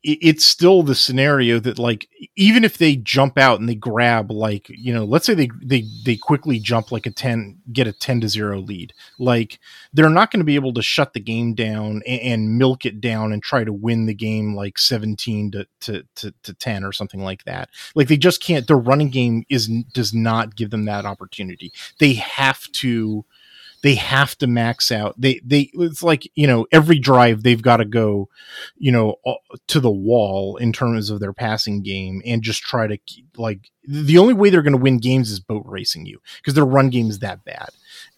it's still the scenario that like even if they jump out and they grab like you know let's say they they they quickly jump like a 10 get a 10 to 0 lead. Like they're not going to be able to shut the game down and, and, milk it down and try to win the game like 17 to, to to to 10 or something like that. Like they just can't their running game is does not give them that opportunity. They have to they have to max out. They they it's like you know every drive they've got to go, you know, to the wall in terms of their passing game and just try to like the only way they're going to win games is boat racing you because their run game is that bad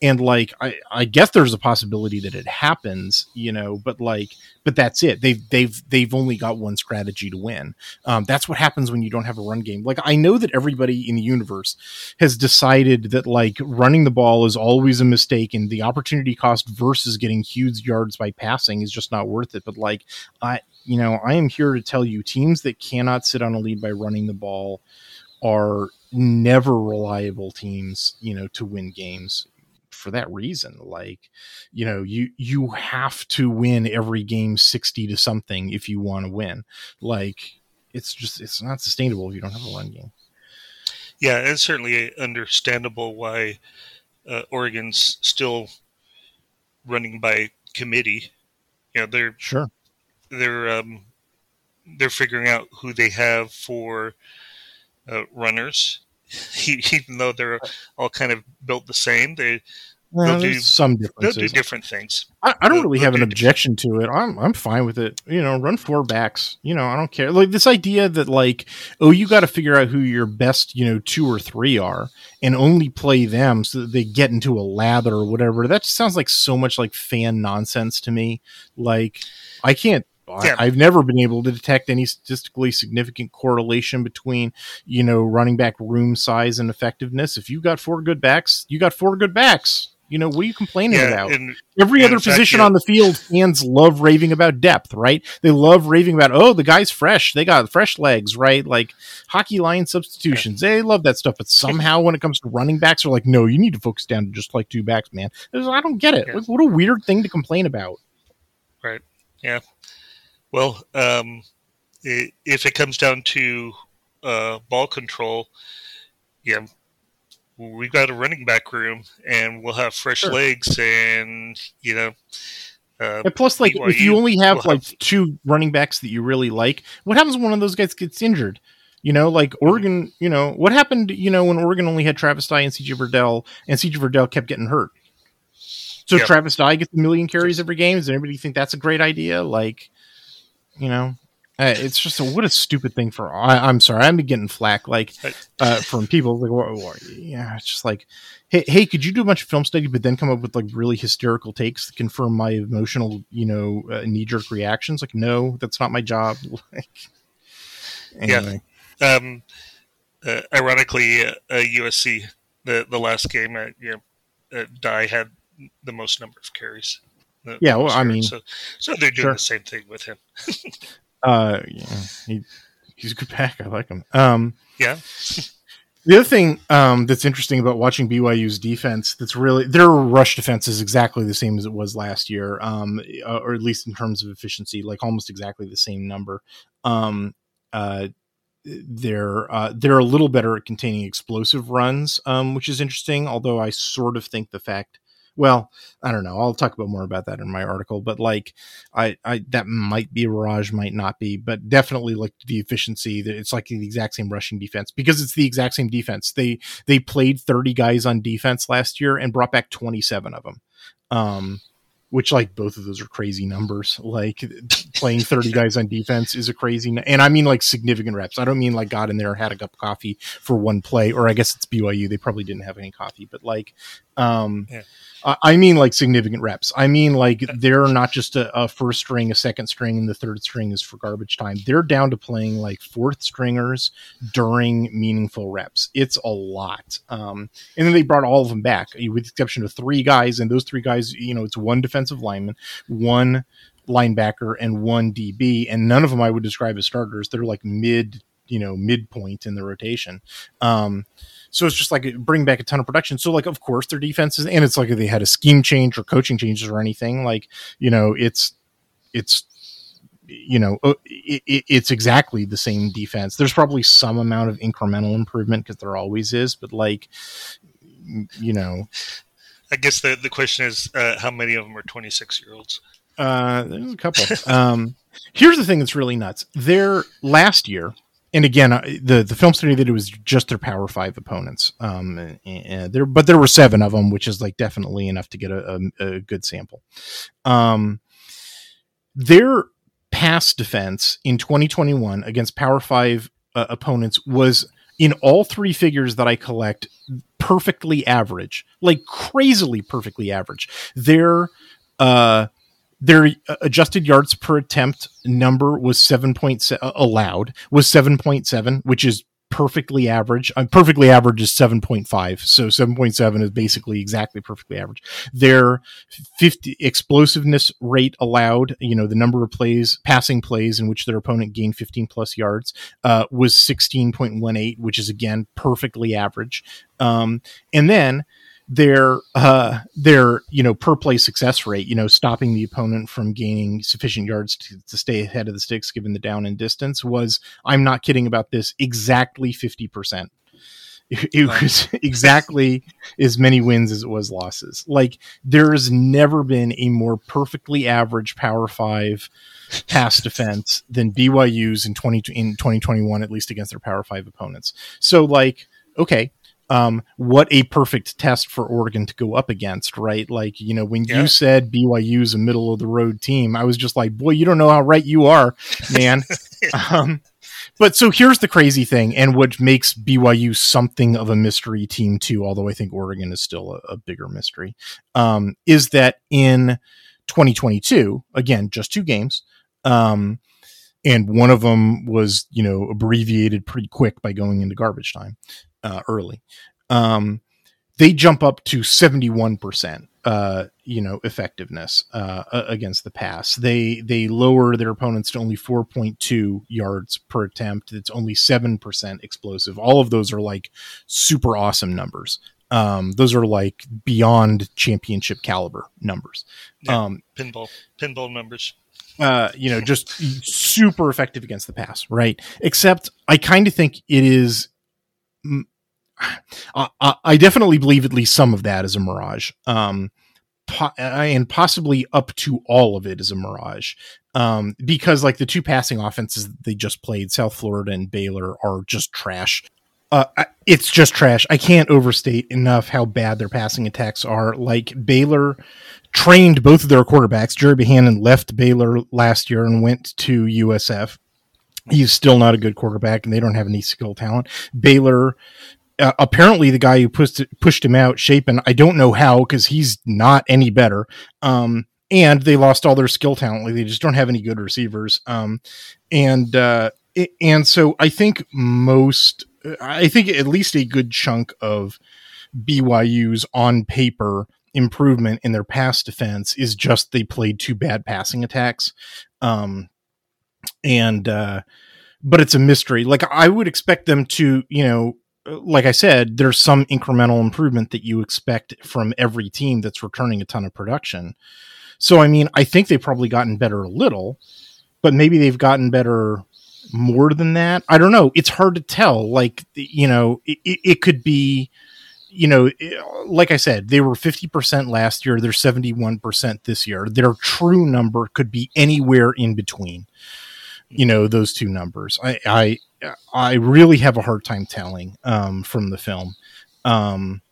and like I, I guess there's a possibility that it happens you know but like but that's it. They've they've they've only got one strategy to win. Um, that's what happens when you don't have a run game. Like i know that everybody in the universe has decided that like running the ball is always a mistake and the opportunity cost versus getting huge yards by passing is just not worth it. But like i you know i am here to tell you teams that cannot sit on a lead by running the ball are never reliable teams you know to win games for that reason. Like, you know, you you have to win every game 60 to something if you want to win. Like it's just it's not sustainable if you don't have a run game. Yeah, it's certainly understandable why uh, Oregon's still running by committee. You know, they're sure they're um, they're figuring out who they have for uh, runners even though they're all kind of built the same, they well, do some differences. They'll do different things. I, I don't they'll, really have an objection to it. I'm I'm fine with it. You know, run four backs. You know, I don't care. Like this idea that like, oh, you got to figure out who your best, you know, two or three are, and only play them so that they get into a lather or whatever. That sounds like so much like fan nonsense to me. Like, I can't yeah. I, have never been able to detect any statistically significant correlation between, you know, running back room size and effectiveness. If you got four good backs, you got four good backs. You know, what are you complaining yeah, about? And, Every and other position fact, yeah. on the field, fans love raving about depth, right? They love raving about, oh, the guy's fresh. They got fresh legs, right? Like hockey line substitutions. They love that stuff. But somehow when it comes to running backs, they're like, no, you need to focus down to just like two backs, man. I don't get it. Like, what a weird thing to complain about. Right. Yeah. Well, um, it, if it comes down to uh, ball control, yeah, we've got a running back room, and we'll have fresh sure. legs, and you know. Uh, and plus, like, BYU, if you only have we'll like have... two running backs that you really like, what happens when one of those guys gets injured? You know, like mm-hmm. Oregon, you know, what happened, you know, when Oregon only had Travis Dye and CJ Verdell, and CJ Verdell kept getting hurt? So yep. Travis Dye gets a million carries every game. Does anybody think that's a great idea? Like, you know? Uh, it's just a, what a stupid thing for I, am sorry i'm getting flack like uh, from people like what, what, yeah it's just like hey, hey could you do a bunch of film study but then come up with like really hysterical takes to confirm my emotional you know uh, knee-jerk reactions? Like no that's not my job. Like anyway. yeah um uh, ironically usc uh, the the last game, uh, you know, uh, Dye had the most number of carries. Yeah, well, I mean, so so they're doing sure. the same thing with him. uh, yeah, he, he's a good pack. I like him. Um, yeah. The other thing um, that's interesting about watching BYU's defense, that's really their rush defense is exactly the same as it was last year, um, uh, or at least in terms of efficiency, like almost exactly the same number. Um, uh, they're uh, they're a little better at containing explosive runs, um, which is interesting. Although I sort of think the fact well, I don't know. I'll talk about more about that in my article, but like I, I that might be a Mirage, might not be, but definitely like the efficiency that it's like the exact same rushing defense because it's the exact same defense. They they played 30 guys on defense last year and brought back 27 of them. Um, which like both of those are crazy numbers. Like playing 30 guys on defense is a crazy, and I mean like significant reps. I don't mean like got in there had a cup of coffee for one play, or I guess it's BYU. They probably didn't have any coffee, but like, um, yeah. I mean like significant reps. I mean like they're not just a, a, first string, a second string, and the third string is for garbage time. They're down to playing like fourth stringers during meaningful reps. It's a lot. Um, and then they brought all of them back, with the exception of three guys, and those three guys, you know, it's one defensive lineman, one linebacker, and one DB, and none of them I would describe as starters. They're like mid, you know, midpoint in the rotation. Um, so it's just like bring back a ton of production. So like, of course, their defenses, and it's like if they had a scheme change or coaching changes or anything, like you know, it's it's you know uh, it, it's exactly the same defense. There's probably some amount of incremental improvement because there always is, but like you know, I guess the the question is uh, how many of them are 26 year olds. Uh, there's a couple. um, here's the thing that's really nuts. There last year, and again, uh, the the film study that it was just their Power Five opponents. Um, and, and there, but there were seven of them, which is like definitely enough to get a, a, a good sample. Um, their pass defense in 2021 against Power Five uh, opponents was in all three figures that I collect perfectly average, like crazily perfectly average. Their uh their uh, adjusted yards per attempt number was 7.7 uh, allowed was 7.7 which is perfectly average uh, perfectly average is 7.5 so 7.7 is basically exactly perfectly average. Their 50 explosiveness rate allowed you know the number of plays passing plays in which their opponent gained 15 plus yards uh, was 16.18 which is again perfectly average. Um, and then their uh their you know per play success rate you know stopping the opponent from gaining sufficient yards to, to stay ahead of the sticks given the down and distance was i'm not kidding about this exactly 50% it, it was exactly as many wins as it was losses. Like there's never been a more perfectly average power five pass defense than byu's in 20 in 2021 at least against their power five opponents. So like okay um, what a perfect test for Oregon to go up against, right? Like, you know, when yeah. you said BYU is a middle of the road team, I was just like, boy, you don't know how right you are, man. um, but so here's the crazy thing, and what makes BYU something of a mystery team too, although I think Oregon is still a, a bigger mystery, um, is that in 2022, again, just two games, um, and one of them was, you know, abbreviated pretty quick by going into garbage time uh, early. Um, they jump up to 71% uh, you know effectiveness uh, against the pass. They they lower their opponents to only 4.2 yards per attempt. It's only 7% explosive. All of those are like super awesome numbers. Um, those are like beyond championship caliber numbers. Yeah, um, pinball pinball numbers. uh, you know just super effective against the pass right? Except i kind of think it is I, I, definitely believe at least some of that is a mirage. Um, po- and possibly up to all of it is a mirage. Um, because like the two passing offenses they just played, South Florida and Baylor, are just trash. Uh, it's just trash. I can't overstate enough how bad their passing attacks are. Like Baylor trained both of their quarterbacks. Gerry Bohanon left Baylor last year and went to USF. He's still not a good quarterback, and they don't have any skill talent. Baylor uh, apparently the guy who pushed pushed him out, Shapen, I don't know how because he's not any better. Um, and they lost all their skill talent. They just don't have any good receivers. Um, and uh, and so I think most, I think at least a good chunk of BYU's on paper improvement in their pass defense is just they played two bad passing attacks. Um, and, uh, but it's a mystery. Like I would expect them to, you know, like I said, there's some incremental improvement that you expect from every team that's returning a ton of production. So, I mean, I think they've probably gotten better a little, but maybe they've gotten better more than that. I don't know. It's hard to tell. Like, you know, it, it could be, you know, like I said, they were 50% last year. They're 71% this year. Their true number could be anywhere in between, you know, those two numbers. I, I, I really have a hard time telling um, from the film. Um,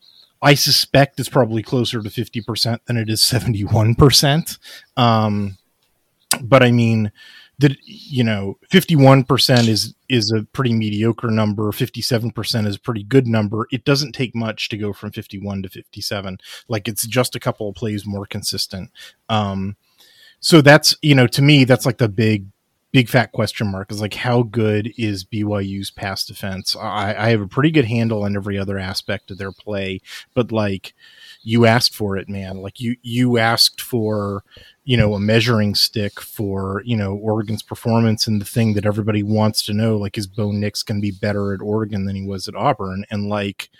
I suspect it's probably closer to 50% than it is 71%. Um, but I mean, that you know 51% is is a pretty mediocre number 57% is a pretty good number it doesn't take much to go from 51 to 57 like it's just a couple of plays more consistent um so that's you know to me that's like the big big fat question mark is like how good is BYU's pass defense? I, I have a pretty good handle on every other aspect of their play but like you asked for it man. Like you you asked for you know a measuring stick for you know Oregon's performance and the thing that everybody wants to know like is Bo Nix going to be better at Oregon than he was at Auburn? And like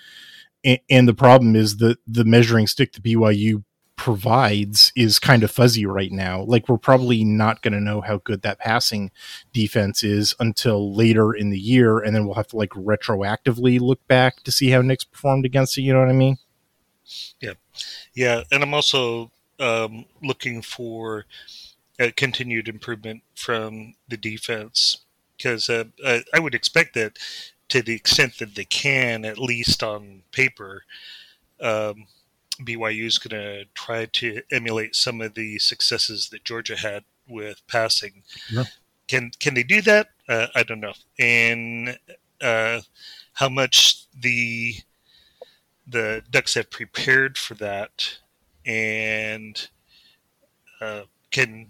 and, and the problem is that the measuring stick that BYU provides is kind of fuzzy right now. Like we're probably not going to know how good that passing defense is until later in the year and then we'll have to like retroactively look back to see how Nix performed against it you know what I mean? Yeah. Yeah and I'm also um, looking for continued improvement from the defense because uh, I, I, would expect that to the extent that they can, at least on paper, um, BYU is going to try to emulate some of the successes that Georgia had with passing. Yeah. Can can they do that? Uh, I don't know. And uh, how much the the Ducks have prepared for that and uh, can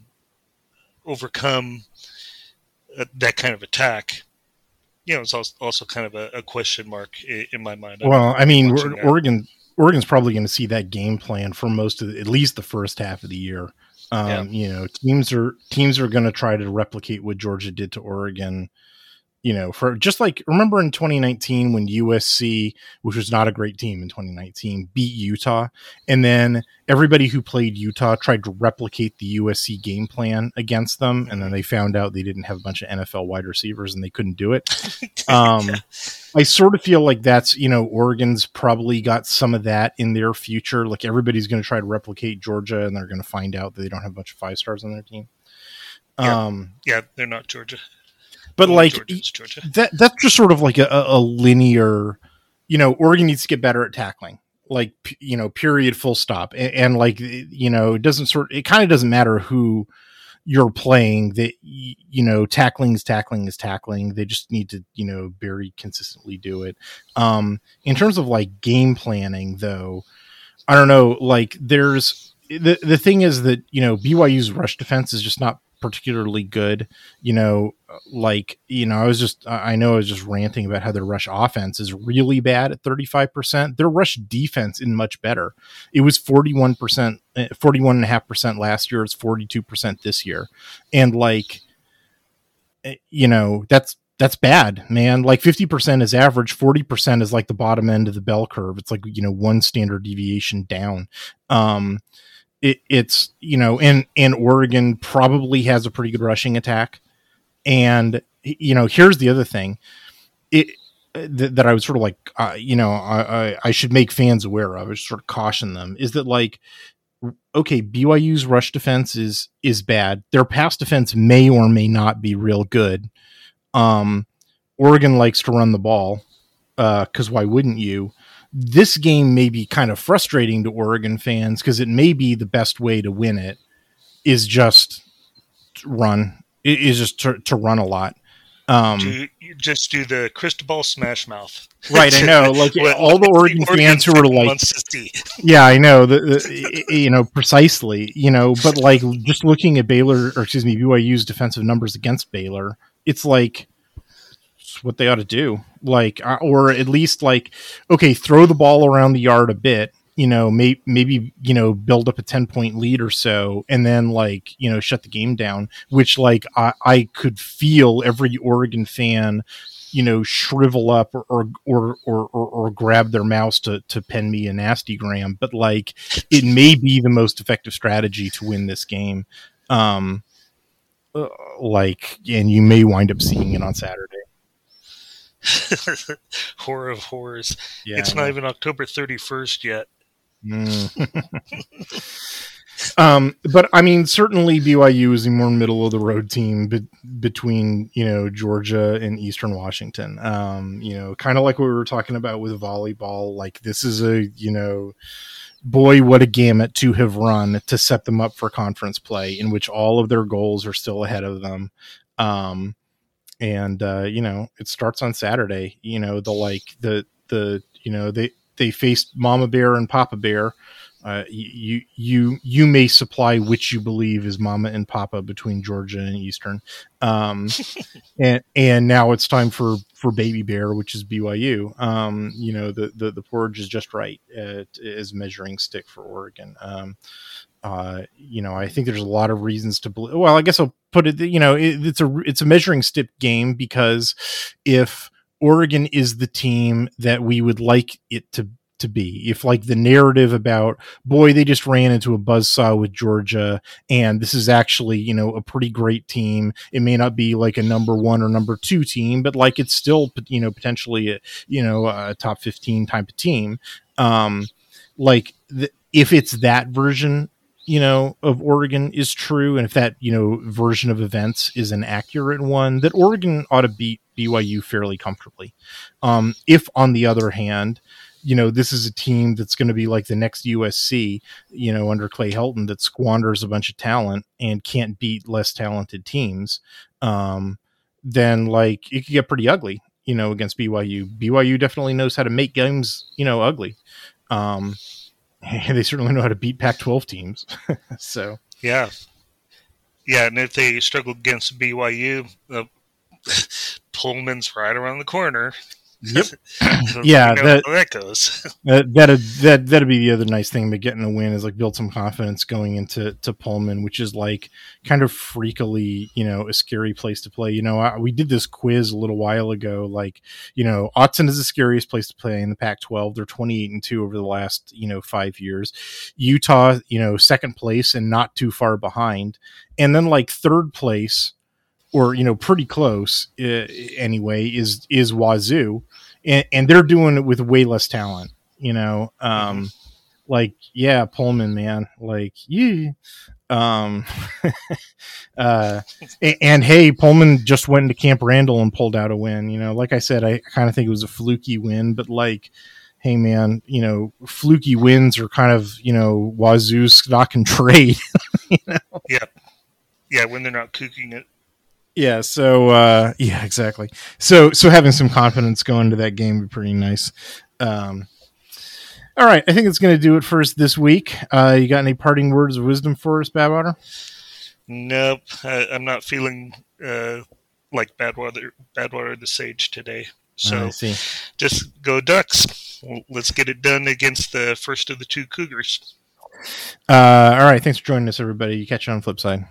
overcome uh, that kind of attack. You know, it's also, kind of a, a question mark in, in, my mind. Well, I mean, Oregon Oregon's probably going to see that game plan for most of the, at least the first half of the year. Um, yeah. You know, teams are teams are going to try to replicate what Georgia did to Oregon you know, for just like remember in 2019 when USC, which was not a great team in 2019, beat Utah, and then everybody who played Utah tried to replicate the USC game plan against them, and then they found out they didn't have a bunch of NFL wide receivers and they couldn't do it. Um, yeah. I sort of feel like that's you know Oregon's probably got some of that in their future. Like everybody's going to try to replicate Georgia, and they're going to find out that they don't have a bunch of five stars on their team. Yeah. Um, yeah, they're not Georgia but like Georgia. that that's just sort of like a, a, linear you know oregon needs to get better at tackling like you know period full stop. And, and like you know it doesn't sort it kind of doesn't matter who you're playing that you know tackling is tackling is tackling. They just need to you know very consistently do it. Um in terms of like game planning though i don't know like there's the the thing is that you know BYU's rush defense is just not particularly good. You know, like, you know, I was just, I know I was just ranting about how their rush offense is really bad at 35%. Their rush defense is much better. It was 41%, 41.5% last year. It's 42% this year. And like, eh, you know, that's, that's bad, man. Like 50% is average, 40% is like the bottom end of the bell curve. It's like, you know, one standard deviation down. Um, it, it's you know, and and Oregon probably has a pretty good rushing attack, and you know, here's the other thing, it th- that I was sort of like, uh, you know, I, I, I should make fans aware of, or sort of caution them, is that like, okay, BYU's rush defense is is bad. Their pass defense may or may not be real good. Um, Oregon likes to run the ball, because uh, why wouldn't you? This game may be kind of frustrating to Oregon fans because it may be the best way to win it is just run is just to, to run a lot. Um, do, just do the Cristobal smash mouth. Right, I know. Like all the Oregon, Oregon fans who are like, yeah, I know. The, the, you know precisely. You know, but like just looking at Baylor or excuse me BYU's defensive numbers against Baylor, it's like what they ought to do. Like, uh, or at least like, okay, throw the ball around the yard a bit. You know, may, maybe you know build up a ten point lead or so, and then like you know shut the game down. Which like I, I could feel every Oregon fan you know shrivel up or or or or, or grab their mouse to to pen me a nasty gram but like it may be the most effective strategy to win this game um uh, like and you may wind up seeing it on saturday horror of horrors yeah, it's not even october 31st yet mm. Um, but I mean, certainly BYU is a more middle of the road team be- between you know Georgia and Eastern Washington. Um, you know, kind of like what we were talking about with volleyball. Like this is a you know, boy, what a gamut to have run to set them up for conference play, in which all of their goals are still ahead of them. Um, and uh, you know, it starts on Saturday. You know, the like the the you know they they faced Mama Bear and Papa Bear uh, you you you may supply which you believe is Mama and Papa between Georgia and Eastern, um, and and now it's time for for Baby Bear, which is BYU. Um, you know the, the the porridge is just right as measuring stick for Oregon. Um, uh, you know, I think there's a lot of reasons to believe. Well, I guess I'll put it. You know, it, it's a it's a measuring stick game because if Oregon is the team that we would like it to to be if like the narrative about boy they just ran into a buzz saw with georgia and this is actually you know a pretty great team it may not be like a number one or number two team but like it's still you know potentially a, you know a top 15 type of team um like the, if it's that version you know of Oregon is true and if that you know version of events is an accurate one that Oregon ought to beat BYU fairly comfortably um if on the other hand you know, this is a team that's going to be like the next USC, you know, under Clay Helton that squanders a bunch of talent and can't beat less talented teams, um, then like it could get pretty ugly, you know, against BYU. BYU definitely knows how to make games, you know, ugly. Um, they certainly know how to beat Pac 12 teams. so, yeah. Yeah. And if they struggle against BYU, uh, Pullman's right around the corner. Yep. yeah, that, that goes. that that'd, that that'd be the other nice thing about getting a win is like build some confidence going into to Pullman, which is like kind of freakily, you know, a scary place to play. You know, I, we did this quiz a little while ago. Like, you know, Autzen is the scariest place to play in the Pac-12. They're 28 and two over the last you know five years. Utah, you know, second place and not too far behind, and then like third place or you know pretty close uh, anyway is is Wazoo and, and, they're doing it with way less talent you know um mm-hmm. like yeah Pullman man like yeah um uh and, and, hey Pullman just went into Camp Randall and pulled out a win you know like I said I kind of think it was a fluky win but like hey man you know fluky wins are kind of you know Wazoo's stock and trade you know? yeah yeah when they're not cooking it yeah so uh yeah exactly. So so having some confidence going into that game would be pretty nice. Um all right i think it's going to do it for us this week. Uh you got any parting words of wisdom for us badwater nope I, am not feeling uh like badwater badwater the sage today. So just go ducks. Let's get it done against the first of the two cougars. Uh all right thanks for joining us everybody. You catch you on flip side